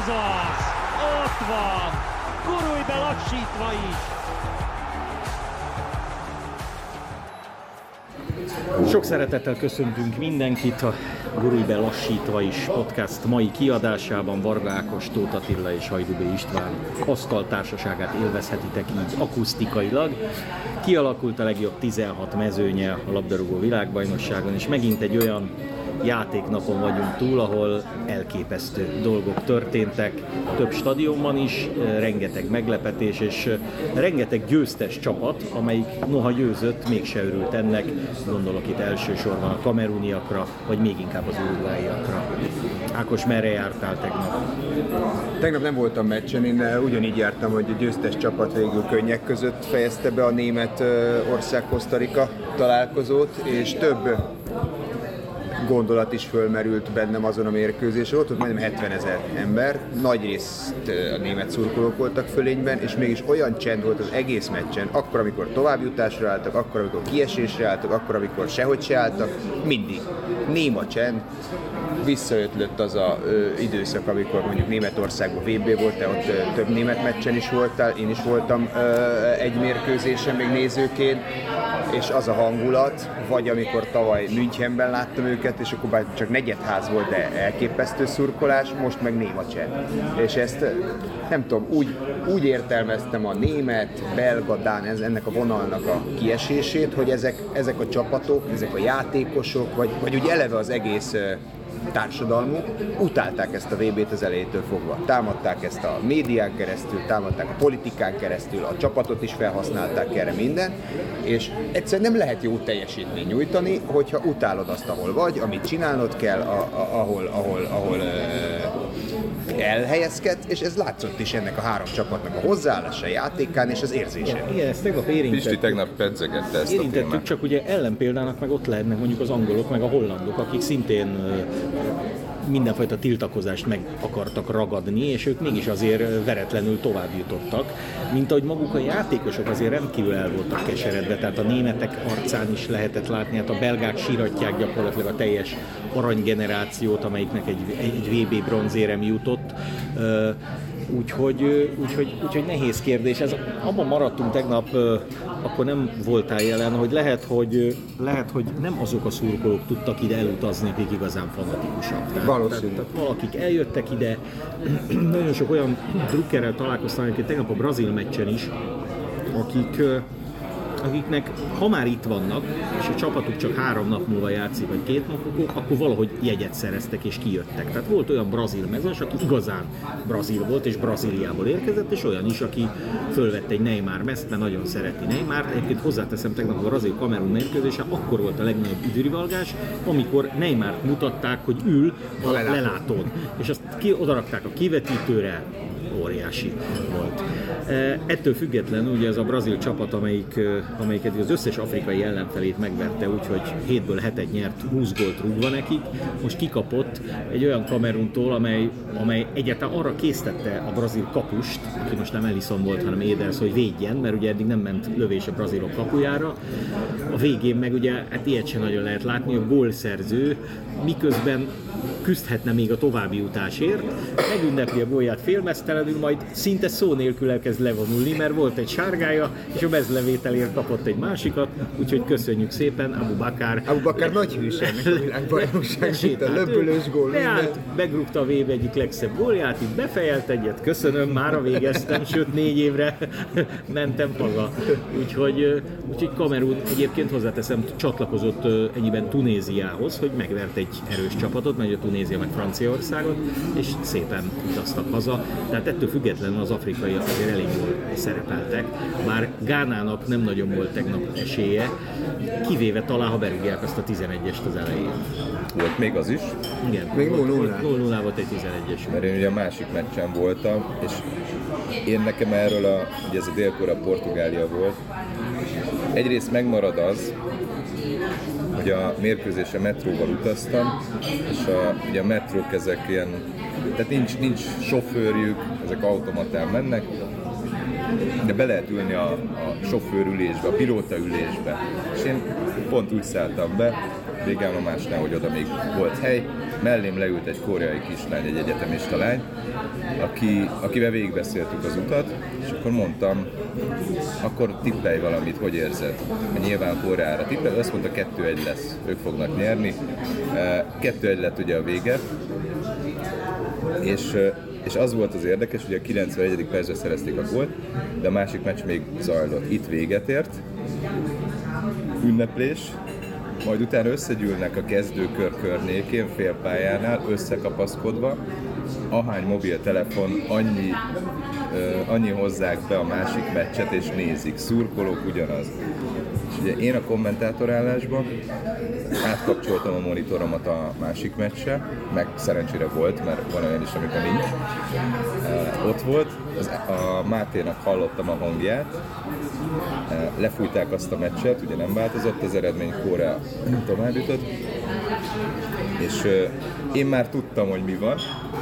Ez az! Ott van! Gurulj be lassítva is! Sok szeretettel köszöntünk mindenkit a Gurulj be lassítva is podcast mai kiadásában Varga Ákos, Tóth Attila és Hajdubé István asztaltársaságát élvezhetitek így akusztikailag. Kialakult a legjobb 16 mezőnye a labdarúgó világbajnokságon, és megint egy olyan játéknapon vagyunk túl, ahol elképesztő dolgok történtek, több stadionban is, rengeteg meglepetés, és rengeteg győztes csapat, amelyik noha győzött, mégse örült ennek, gondolok itt elsősorban a kameruniakra, vagy még inkább az uruguayiakra. Ákos, merre jártál tegnap? Tegnap nem voltam meccsen, én ugyanígy jártam, hogy a győztes csapat végül könnyek között fejezte be a német ország Kosztarika találkozót, és több gondolat is fölmerült bennem azon a mérkőzésen. Ott, ott majdnem 70 ezer ember, nagy részt a német szurkolók voltak fölényben, és mégis olyan csend volt az egész meccsen, akkor, amikor továbbjutásra álltak, akkor, amikor kiesésre álltak, akkor, amikor sehogy se álltak, mindig. Néma csend, visszaötlött az a ö, időszak, amikor mondjuk Németországban VB volt, te ott ö, több német meccsen is voltál, én is voltam ö, egy mérkőzésen még nézőként, és az a hangulat, vagy amikor tavaly Münchenben láttam őket, és akkor bár csak negyedház volt, de elképesztő szurkolás, most meg néma csend. És ezt nem tudom, úgy, úgy értelmeztem a német, belga, dán, ez, ennek a vonalnak a kiesését, hogy ezek, ezek a csapatok, ezek a játékosok, vagy, vagy úgy eleve az egész társadalmuk utálták ezt a VB-t az elejétől fogva. Támadták ezt a médián keresztül, támadták a politikán keresztül, a csapatot is felhasználták erre minden, és egyszerűen nem lehet jó teljesítményt nyújtani, hogyha utálod azt, ahol vagy, amit csinálnod kell, a, a, ahol, ahol, ahol uh, elhelyezkedsz, és ez látszott is ennek a három csapatnak a hozzáállása, játékán és az érzésen. Igen, ezt tegnap érintettük. Pisti tegnap pedzegette ezt Érintettük, a témát. csak ugye ellenpéldának meg ott lehetnek mondjuk az angolok, meg a hollandok, akik szintén mindenfajta tiltakozást meg akartak ragadni, és ők mégis azért veretlenül tovább jutottak. Mint ahogy maguk a játékosok azért rendkívül el voltak keseredve, tehát a németek arcán is lehetett látni, hát a belgák síratják gyakorlatilag a teljes aranygenerációt, amelyiknek egy, egy VB bronzérem jutott. Úgyhogy, úgyhogy, úgyhogy nehéz kérdés. Ez, abban maradtunk tegnap, akkor nem voltál jelen, hogy lehet, hogy, lehet, hogy nem azok a szurkolók tudtak ide elutazni, akik igazán fanatikusak. Tehát, Valószínű. Tehát, tehát valakik eljöttek ide, nagyon sok olyan drukkerrel találkoztam, akik tegnap a brazil meccsen is, akik akiknek ha már itt vannak, és a csapatuk csak három nap múlva játszik, vagy két nap akkor valahogy jegyet szereztek és kijöttek. Tehát volt olyan brazil mezes, aki igazán brazil volt, és Brazíliából érkezett, és olyan is, aki fölvette egy Neymar meszt, mert nagyon szereti Neymar. Egyébként hozzáteszem, tegnap a brazil kamerun mérkőzése akkor volt a legnagyobb üdvrivalgás, amikor Neymar mutatták, hogy ül a lelátón. És azt ki, odarakták a kivetítőre, óriási volt. Ettől függetlenül ugye ez a brazil csapat, amelyik, amelyik az összes afrikai ellenfelét megverte, úgyhogy 7-ből 7 nyert, 20 gólt rúgva nekik, most kikapott egy olyan Kameruntól, amely, amely egyáltalán arra késztette a brazil kapust, aki most nem Ellison volt, hanem Éders, hogy védjen, mert ugye eddig nem ment lövés a brazilok kapujára. A végén meg ugye, hát ilyet sem nagyon lehet látni, a gólszerző, miközben küzdhetne még a további jutásért, megünnepli a gólját félmeztelenül, majd szinte szó nélkül elkezd levonulni, mert volt egy sárgája, és a mezlevételért kapott egy másikat, úgyhogy köszönjük szépen, Abu Bakar. Abu Bakar nagy ennek a világbajnokság, a löbbölős gól. Leállt, begrúgta a VB egyik legszebb gólját, itt befejelt egyet, köszönöm, már végeztem, sőt négy évre mentem haza. Úgyhogy, úgyhogy Kamerun egyébként hozzáteszem, csatlakozott ennyiben Tunéziához, hogy megvert egy erős csapatot, mert a Tunézia meg Franciaországot, és szépen utaztak haza. Tehát ettől függetlenül az afrikaiak azért elég jól szerepeltek. Már Gánának nem nagyon volt tegnap esélye, kivéve talán, ha berúgják azt a 11-est az elején. Volt még az is? Igen. Még 0 0 volt egy 11-es. Mert én ugye a másik meccsen voltam, és én nekem erről a, ugye ez a délkora Portugália volt, egyrészt megmarad az, hogy a mérkőzésre metróval utaztam, és a, ugye a metrók ezek ilyen, tehát nincs, nincs sofőrjük, ezek automatán mennek, de be lehet ülni a, a sofőrülésbe, a pilóta ülésbe. És én pont úgy szálltam be, végállomásnál, hogy oda még volt hely. Mellém leült egy koreai kislány, egy egyetemista lány, aki, akivel végigbeszéltük az utat, és akkor mondtam, akkor tippelj valamit, hogy érzed? Nyilván Koreára tippelj, azt mondta, kettő egy lesz, ők fognak nyerni. Kettő egy lett ugye a vége, és és az volt az érdekes, hogy a 91. percre szerezték a gólt, de a másik meccs még zajlott. Itt véget ért, ünneplés, majd utána összegyűlnek a kezdőkör környékén, félpályánál, összekapaszkodva, ahány mobiltelefon, annyi, uh, annyi hozzák be a másik meccset és nézik. Szurkolók ugyanaz. És ugye én a kommentátorállásban átkapcsoltam a monitoromat a másik meccsre, meg szerencsére volt, mert van olyan is, amikor nincs. Uh, ott volt, az, a Máténak hallottam a hangját, uh, lefújták azt a meccset, ugye nem változott az eredmény, Korea tovább jutott, és uh, én már tudtam, hogy mi van,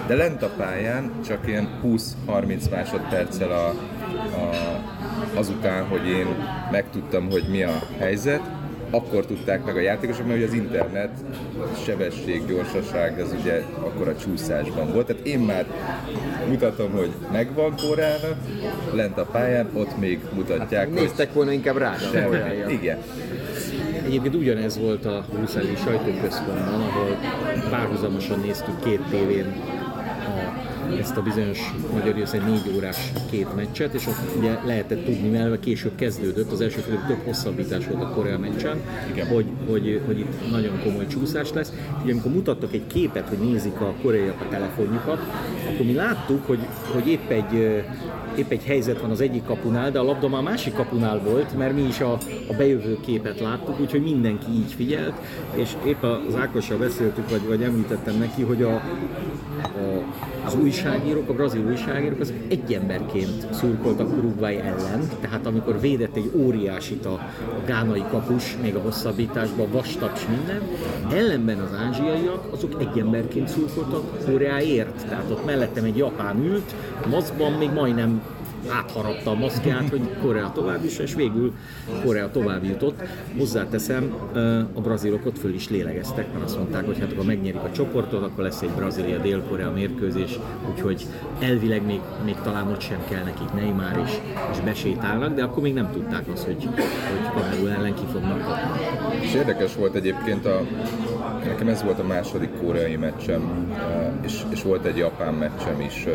de lent a pályán csak ilyen 20-30 másodperccel a, a, azután, hogy én megtudtam, hogy mi a helyzet, akkor tudták meg a játékosok, mert ugye az internet sebesség, gyorsaság, az ugye akkor a csúszásban volt. Tehát én már mutatom, hogy megvan Koreának, lent a pályán, ott még mutatják, hát, Néztek volna inkább rá. Igen. Egyébként ugyanez volt a Brüsszeli sajtóközpontban, ahol párhuzamosan néztük két tévén ezt a bizonyos magyar egy négy órás két meccset, és ott ugye lehetett tudni, mert később kezdődött, az első fél több hosszabbítás volt a Korea meccsen, hogy, hogy, hogy, itt nagyon komoly csúszás lesz. Ugye amikor mutattak egy képet, hogy nézik a koreaiak a telefonjukat, akkor mi láttuk, hogy, hogy épp egy épp egy helyzet van az egyik kapunál, de a labda már a másik kapunál volt, mert mi is a, a bejövő képet láttuk, úgyhogy mindenki így figyelt, és épp az Ákossal beszéltük, vagy, vagy említettem neki, hogy a, a, az újságírók, a brazil újságírók az egy emberként szurkoltak Uruguay ellen, tehát amikor védett egy óriásit a, gánai kapus, még a hosszabbításban, vastaps minden, ellenben az ázsiaiak, azok egy emberként szurkoltak Koreáért, tehát ott mellettem egy japán ült, maszkban még majdnem átharapta a maszkját, hogy Korea tovább is, és végül Korea tovább jutott. Hozzáteszem, a brazilok ott föl is lélegeztek, mert azt mondták, hogy hát ha megnyerik a csoportot, akkor lesz egy Brazília-Dél-Korea mérkőzés, úgyhogy elvileg még, még talán ott sem kell nekik Neymar is, és besétálnak, de akkor még nem tudták azt, hogy, hogy Kamerun ellen ki fognak kapni. És érdekes volt egyébként a Nekem ez volt a második koreai meccsem, és, és volt egy japán meccsem is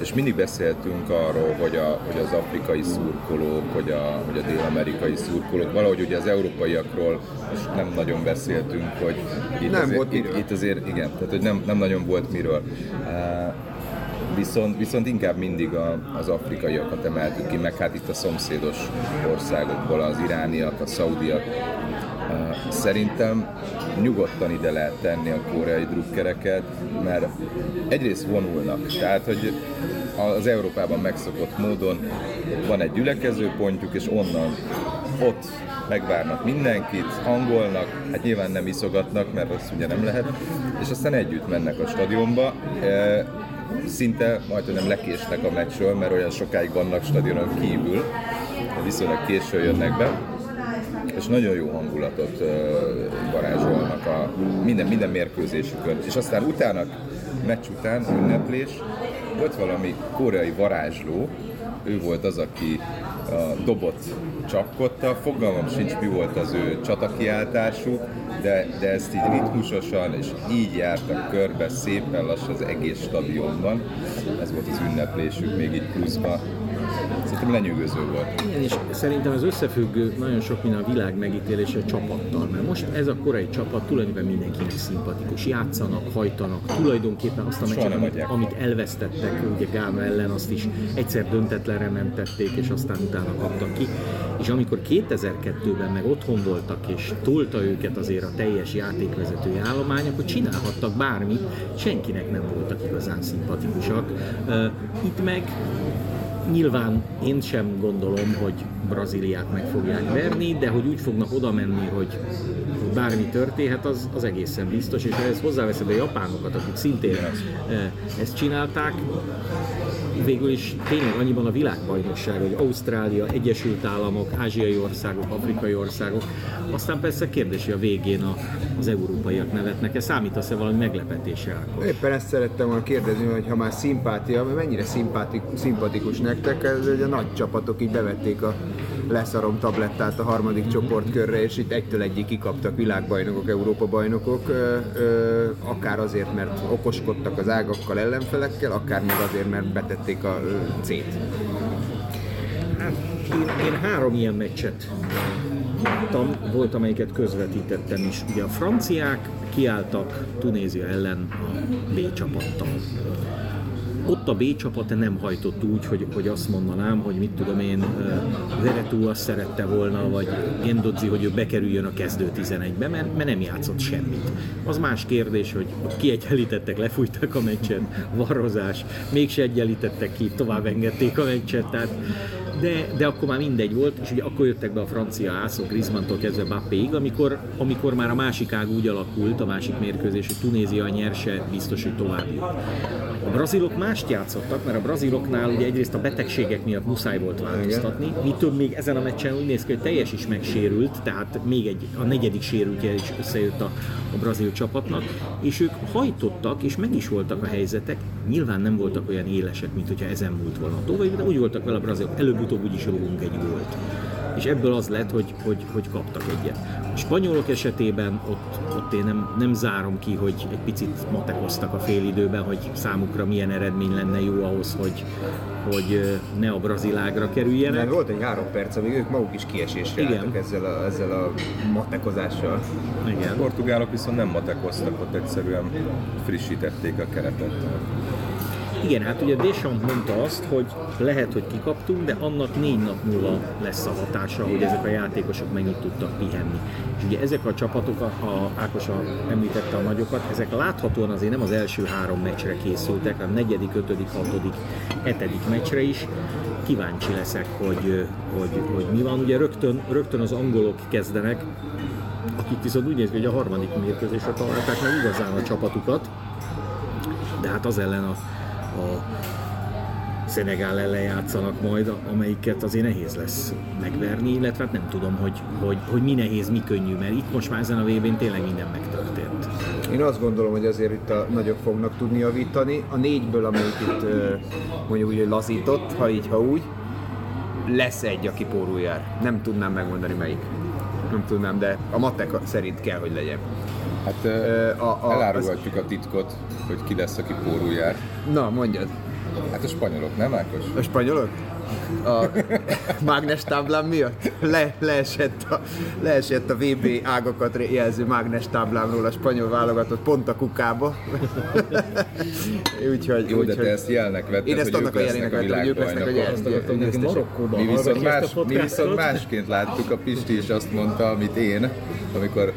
és mindig beszéltünk arról, hogy, a, hogy az afrikai szurkolók, hogy a, hogy a dél-amerikai szurkolók, valahogy ugye az európaiakról és nem nagyon beszéltünk, hogy itt, nem azért, volt itt, itt azért, igen, tehát hogy nem, nem nagyon volt miről. Viszont, viszont inkább mindig a, az afrikaiakat emeltük ki, meg hát itt a szomszédos országokból az irániak, a szaudiak. Szerintem nyugodtan ide lehet tenni a koreai drukkereket, mert egyrészt vonulnak, tehát hogy az Európában megszokott módon van egy gyülekezőpontjuk, és onnan ott megvárnak mindenkit, hangolnak, hát nyilván nem iszogatnak, mert azt ugye nem lehet, és aztán együtt mennek a stadionba. E, szinte majd nem lekésnek a meccsről, mert olyan sokáig vannak stadionon kívül, viszonylag későn jönnek be és nagyon jó hangulatot varázsolnak a minden, minden mérkőzésükön. És aztán utána, meccs után, ünneplés, volt valami koreai varázsló, ő volt az, aki a dobot csapkodta, fogalmam sincs mi volt az ő csatakiáltásuk, de, de ezt így ritmusosan és így jártak körbe szépen lassan az egész stadionban. Ez volt az ünneplésük még így pluszba Szerintem lenyűgöző volt. Igen, és szerintem ez összefüggő nagyon sok minden a világ megítélése csapattal, mert most ez a korai csapat tulajdonképpen mindenkinek szimpatikus. Játszanak, hajtanak, tulajdonképpen azt a meccset, amit, amit elvesztettek ugye Gána ellen, azt is egyszer döntetlenre mentették, és aztán utána kaptak ki. És amikor 2002-ben meg otthon voltak, és tolta őket azért a teljes játékvezetői állomány, akkor csinálhattak bármit, senkinek nem voltak igazán szimpatikusak. Itt meg Nyilván én sem gondolom, hogy Brazíliát meg fogják verni, de hogy úgy fognak oda menni, hogy bármi történhet, az, az egészen biztos, és ezt hozzáveszed a japánokat, akik szintén eh, ezt csinálták, végül is tényleg annyiban a világbajnokság, hogy Ausztrália, Egyesült Államok, ázsiai országok, afrikai országok, aztán persze kérdés, hogy a végén a, az európaiak nevetnek-e, számítasz-e valami meglepetésre? Ákos? Éppen ezt szerettem volna kérdezni, hogy ha már szimpátia, mennyire szimpatikus nektek, ez, hogy a nagy csapatok így bevették a leszarom tablettát a harmadik csoportkörre, és itt egytől egyik kikaptak világbajnokok, Európa bajnokok, ö, ö, akár azért, mert okoskodtak az ágakkal, ellenfelekkel, akár még azért, mert betették a C-t. Hát, én, én három ilyen meccset láttam, volt amelyiket közvetítettem is. Ugye a franciák kiálltak Tunézia ellen a B csapattal. Ott a B csapat nem hajtott úgy, hogy, hogy azt mondanám, hogy mit tudom én, Veretú azt szerette volna, vagy Gendodzi, hogy ő bekerüljön a kezdő 11-be, mert, mert nem játszott semmit. Az más kérdés, hogy kiegyenlítettek, lefújták a meccset, varrozás, mégse egyenlítettek ki, tovább engedték a meccset, tehát de, de akkor már mindegy volt, és ugye akkor jöttek be a francia ászok Griezmanntól kezdve Bappéig, amikor, amikor már a másik ág úgy alakult, a másik mérkőzés, hogy Tunézia nyerse, biztos, hogy tovább jut. A brazilok mást játszottak, mert a braziloknál ugye egyrészt a betegségek miatt muszáj volt változtatni, mi több még ezen a meccsen úgy néz ki, hogy teljes is megsérült, tehát még egy, a negyedik sérültje is összejött a, a brazil csapatnak, és ők hajtottak, és meg is voltak a helyzetek, nyilván nem voltak olyan élesek, mint hogyha ezen múlt volna. A de úgy voltak vele a brazilok, előbb-utóbb úgyis rúgunk egy gólt és ebből az lett, hogy, hogy, hogy kaptak egyet. A spanyolok esetében ott, ott én nem, nem zárom ki, hogy egy picit matekoztak a félidőben, hogy számukra milyen eredmény lenne jó ahhoz, hogy, hogy ne a brazilágra kerüljenek. Mert volt egy három perc, amíg ők maguk is kiesésre Igen. álltak ezzel a, ezzel a matekozással. A Igen. portugálok viszont nem matekoztak, ott egyszerűen frissítették a keretet. Igen, hát ugye Deschamps mondta azt, hogy lehet, hogy kikaptunk, de annak négy nap múlva lesz a hatása, hogy ezek a játékosok mennyit tudtak pihenni. És ugye ezek a csapatok, a Ákos a, említette a nagyokat, ezek láthatóan azért nem az első három meccsre készültek, hanem negyedik, ötödik, hatodik, hetedik meccsre is. Kíváncsi leszek, hogy, hogy, hogy mi van. Ugye rögtön, rögtön az angolok kezdenek, akik viszont úgy néz hogy a harmadik mérkőzésre találták meg igazán a csapatukat, de hát az ellen a, a Szenegál ellen játszanak majd, amelyiket azért nehéz lesz megverni, illetve hát nem tudom, hogy, hogy, hogy mi nehéz, mi könnyű, mert itt most már ezen a vb tényleg minden megtörtént. Én azt gondolom, hogy azért itt a nagyok fognak tudni javítani. A négyből, amelyik itt mondjuk úgy, hogy lazított, ha így, ha úgy, lesz egy, aki pórul jár. Nem tudnám megmondani melyik. Nem tudnám, de a matek szerint kell, hogy legyen. Hát a, a- elárulhatjuk a titkot, hogy ki lesz, aki pórul jár. Na, mondjad. Hát a spanyolok, nem Ákos? A spanyolok? A mágnes táblán miatt? Le, leesett, a, leesett a VB ágakat jelző mágnes táblámról a spanyol válogatott pont a kukába. úgyhogy, Jó, de úgyhogy- te ezt jelnek vetted, Én ezt hogy annak ők a jelének a vettem, hogy ők lesznek a Marokkóban Mi viszont, más, mi viszont másként láttuk, a Pisti is azt mondta, amit én, amikor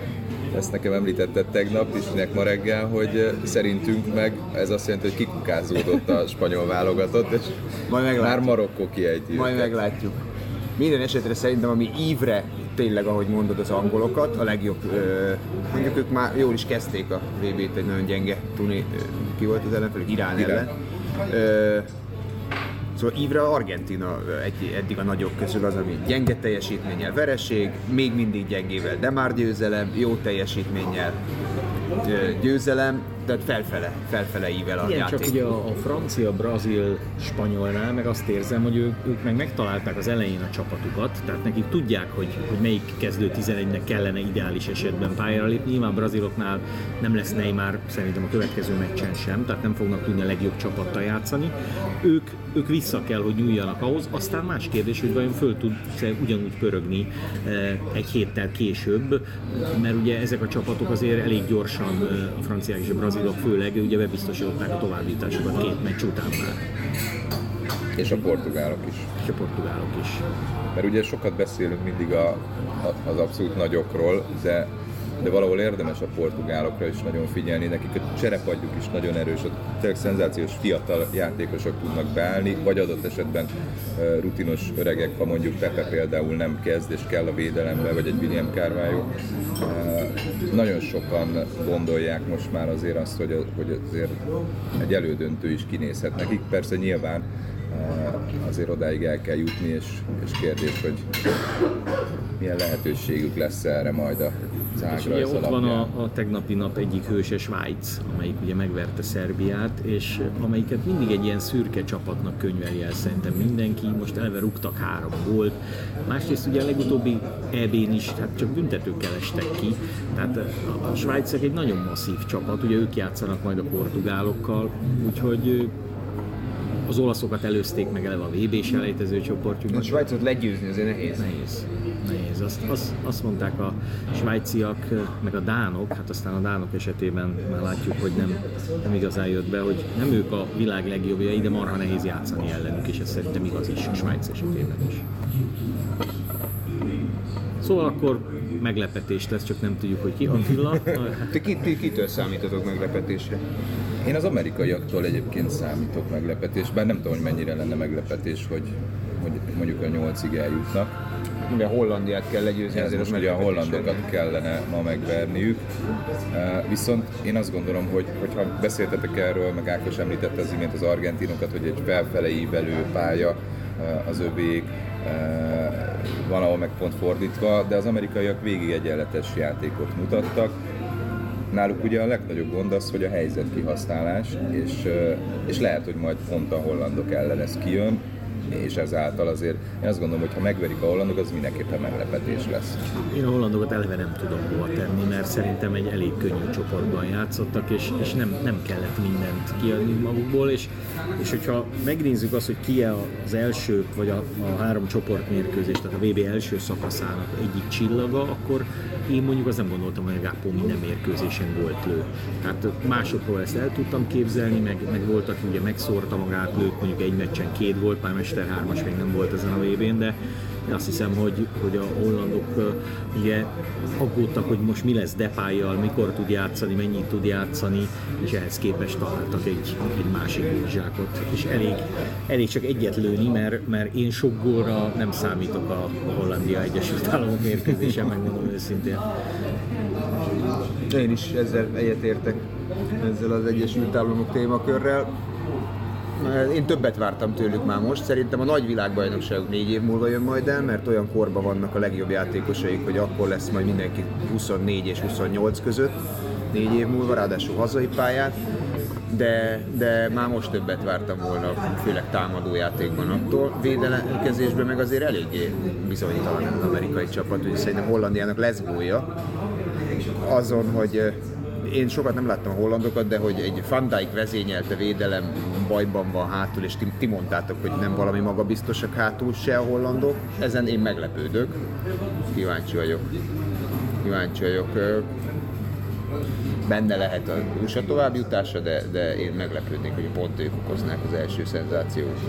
ezt nekem említetted tegnap, Pistinek ma reggel, hogy szerintünk meg ez azt jelenti, hogy kikukázódott a spanyol válogatott, és Majd meglátjuk. már Marokkó kiejti Majd őket. meglátjuk. Minden esetre szerintem, ami ívre tényleg, ahogy mondod, az angolokat, a legjobb, ö, mondjuk ők már jól is kezdték a VB-t egy nagyon gyenge tuné, ki volt az ellenfelük? Irán, Irán. ellen. Ö, Szóval ívre Argentina egy, eddig a nagyok közül az, ami gyenge teljesítménnyel vereség, még mindig gyengével, de már győzelem, jó teljesítménnyel győzelem, tehát felfele, felfele ível a Igen, játék. csak ugye a, a francia, brazil, spanyolnál meg azt érzem, hogy ők, ők meg megtalálták az elején a csapatukat, tehát nekik tudják, hogy, hogy melyik kezdő 11-nek kellene ideális esetben pályára lépni. Nyilván braziloknál nem lesz Neymar szerintem a következő meccsen sem, tehát nem fognak tudni a legjobb csapattal játszani. Ők, ők vissza kell, hogy nyúljanak ahhoz, aztán más kérdés, hogy vajon föl tud ugyanúgy pörögni eh, egy héttel később, mert ugye ezek a csapatok azért elég gyorsan, eh, a franciák és a brazilok főleg, ugye bebiztosították a továbbjutásokat két meccs után már, És a portugálok is. és a portugálok is. Mert ugye sokat beszélünk mindig a, a, az abszolút nagyokról, de de valahol érdemes a portugálokra is nagyon figyelni, nekik a cserepadjuk is nagyon erős, tényleg szenzációs fiatal játékosok tudnak beállni, vagy adott esetben rutinos öregek, ha mondjuk Pepe például nem kezd, és kell a védelembe, vagy egy William Carvalho. Nagyon sokan gondolják most már azért azt, hogy, hogy azért egy elődöntő is kinézhet nekik. Persze nyilván azért odáig el kell jutni, és, és kérdés, hogy milyen lehetőségük lesz erre majd a és ugye ott van a, a tegnapi nap egyik hőse Svájc, amelyik ugye megverte Szerbiát, és amelyiket mindig egy ilyen szürke csapatnak könyveli el szerintem mindenki, most elve rúgtak három gólt. Másrészt ugye a legutóbbi EB-n is, hát csak büntetőkkel estek ki, tehát a, a Svájcek egy nagyon masszív csapat, ugye ők játszanak majd a portugálokkal, úgyhogy az olaszokat előzték meg eleve a VB-s elejtező csoportjukban. A Svájcot legyőzni azért nehéz. Nehéz. Nehéz. Azt, azt, azt mondták a svájciak, meg a dánok, hát aztán a dánok esetében már látjuk, hogy nem, nem igazán jött be, hogy nem ők a világ legjobbjai, de marha nehéz játszani ellenük, és ez szerintem igaz is a Svájc esetében is. Szóval akkor meglepetés lesz, csak nem tudjuk, hogy ki Attila. Ti, ki, ti kitől számítotok meglepetésre? Én az amerikaiaktól egyébként számítok meglepetés, bár nem tudom, hogy mennyire lenne meglepetés, hogy, hogy mondjuk a nyolcig eljutnak. Ugye Hollandiát kell legyőzni, ezért most ugye a hollandokat kellene ma megverniük. Viszont én azt gondolom, hogy hogyha beszéltetek erről, meg Ákos említette az imént az argentinokat, hogy egy felfele ívelő pálya az övék, van, ahol meg pont fordítva, de az amerikaiak végig egyenletes játékot mutattak. Náluk ugye a legnagyobb gond az, hogy a helyzet kihasználás, és, és lehet, hogy majd pont a hollandok ellen ez kijön, és ezáltal azért én azt gondolom, hogy ha megverik a hollandok, az mindenképpen meglepetés lesz. Én a hollandokat eleve nem tudom hova tenni, mert szerintem egy elég könnyű csoportban játszottak, és, és nem, nem kellett mindent kiadni magukból, és, és hogyha megnézzük azt, hogy ki az első, vagy a, a három csoportmérkőzés, tehát a VB első szakaszának egyik csillaga, akkor én mondjuk azt nem gondoltam, hogy a Gápó minden mérkőzésen volt lő. Tehát másokról ezt el tudtam képzelni, meg, meg voltak, ugye megszórta magát, lőtt mondjuk egy meccsen két volt, pár Mester 3-as még nem volt ezen a vb de azt hiszem, hogy, hogy a hollandok ugye aggódtak, hogy most mi lesz Depájjal, mikor tud játszani, mennyit tud játszani, és ehhez képest találtak egy, egy másik zsákot. És elég, elég csak egyet lőni, mert, mert én sok gólra nem számítok a, a Hollandia Egyesült Államok mérkőzésen, megmondom őszintén. Én is ezzel egyetértek, ezzel az Egyesült Államok témakörrel. Én többet vártam tőlük már most. Szerintem a nagy világbajnokság négy év múlva jön majd el, mert olyan korban vannak a legjobb játékosaik, hogy akkor lesz majd mindenki 24 és 28 között, négy év múlva, ráadásul hazai pályát. De, de már most többet vártam volna, főleg támadó játékban attól. Védelemkezésben meg azért eléggé bizonytalan az amerikai csapat, úgyhogy szerintem Hollandiának lesz gólya azon, hogy én sokat nem láttam a hollandokat, de hogy egy Van Dijk vezényelte védelem bajban van hátul, és ti, ti mondtátok, hogy nem valami magabiztosak hátul se a hollandok. Ezen én meglepődök. Kíváncsi vagyok. Kíváncsi vagyok. Benne lehet a USA továbbjutása, de, de én meglepődnék, hogy pont ők okoznák az első szenzációt.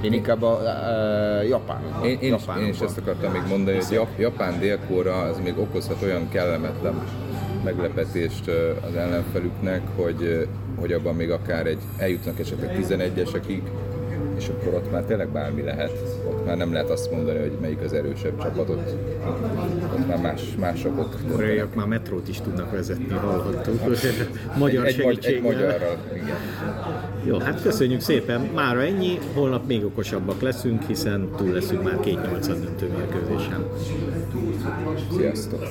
Én inkább a, a Japánokban. Én, én, is, én is ezt akartam még mondani, hogy Japán délkóra az még okozhat olyan kellemetlen meglepetést az ellenfelüknek, hogy, hogy abban még akár egy, eljutnak esetleg 11-esekig, és akkor ott már tényleg bármi lehet. Ott már nem lehet azt mondani, hogy melyik az erősebb csapat, ott, ott már más, mások Koreaiak már metrót is tudnak vezetni, hallhattuk. Magyar egy, segítséggel. Egy magyarral, igen. Jó, hát köszönjük szépen. Mára ennyi, holnap még okosabbak leszünk, hiszen túl leszünk már két 8 döntő mérkőzésen. Sziasztok!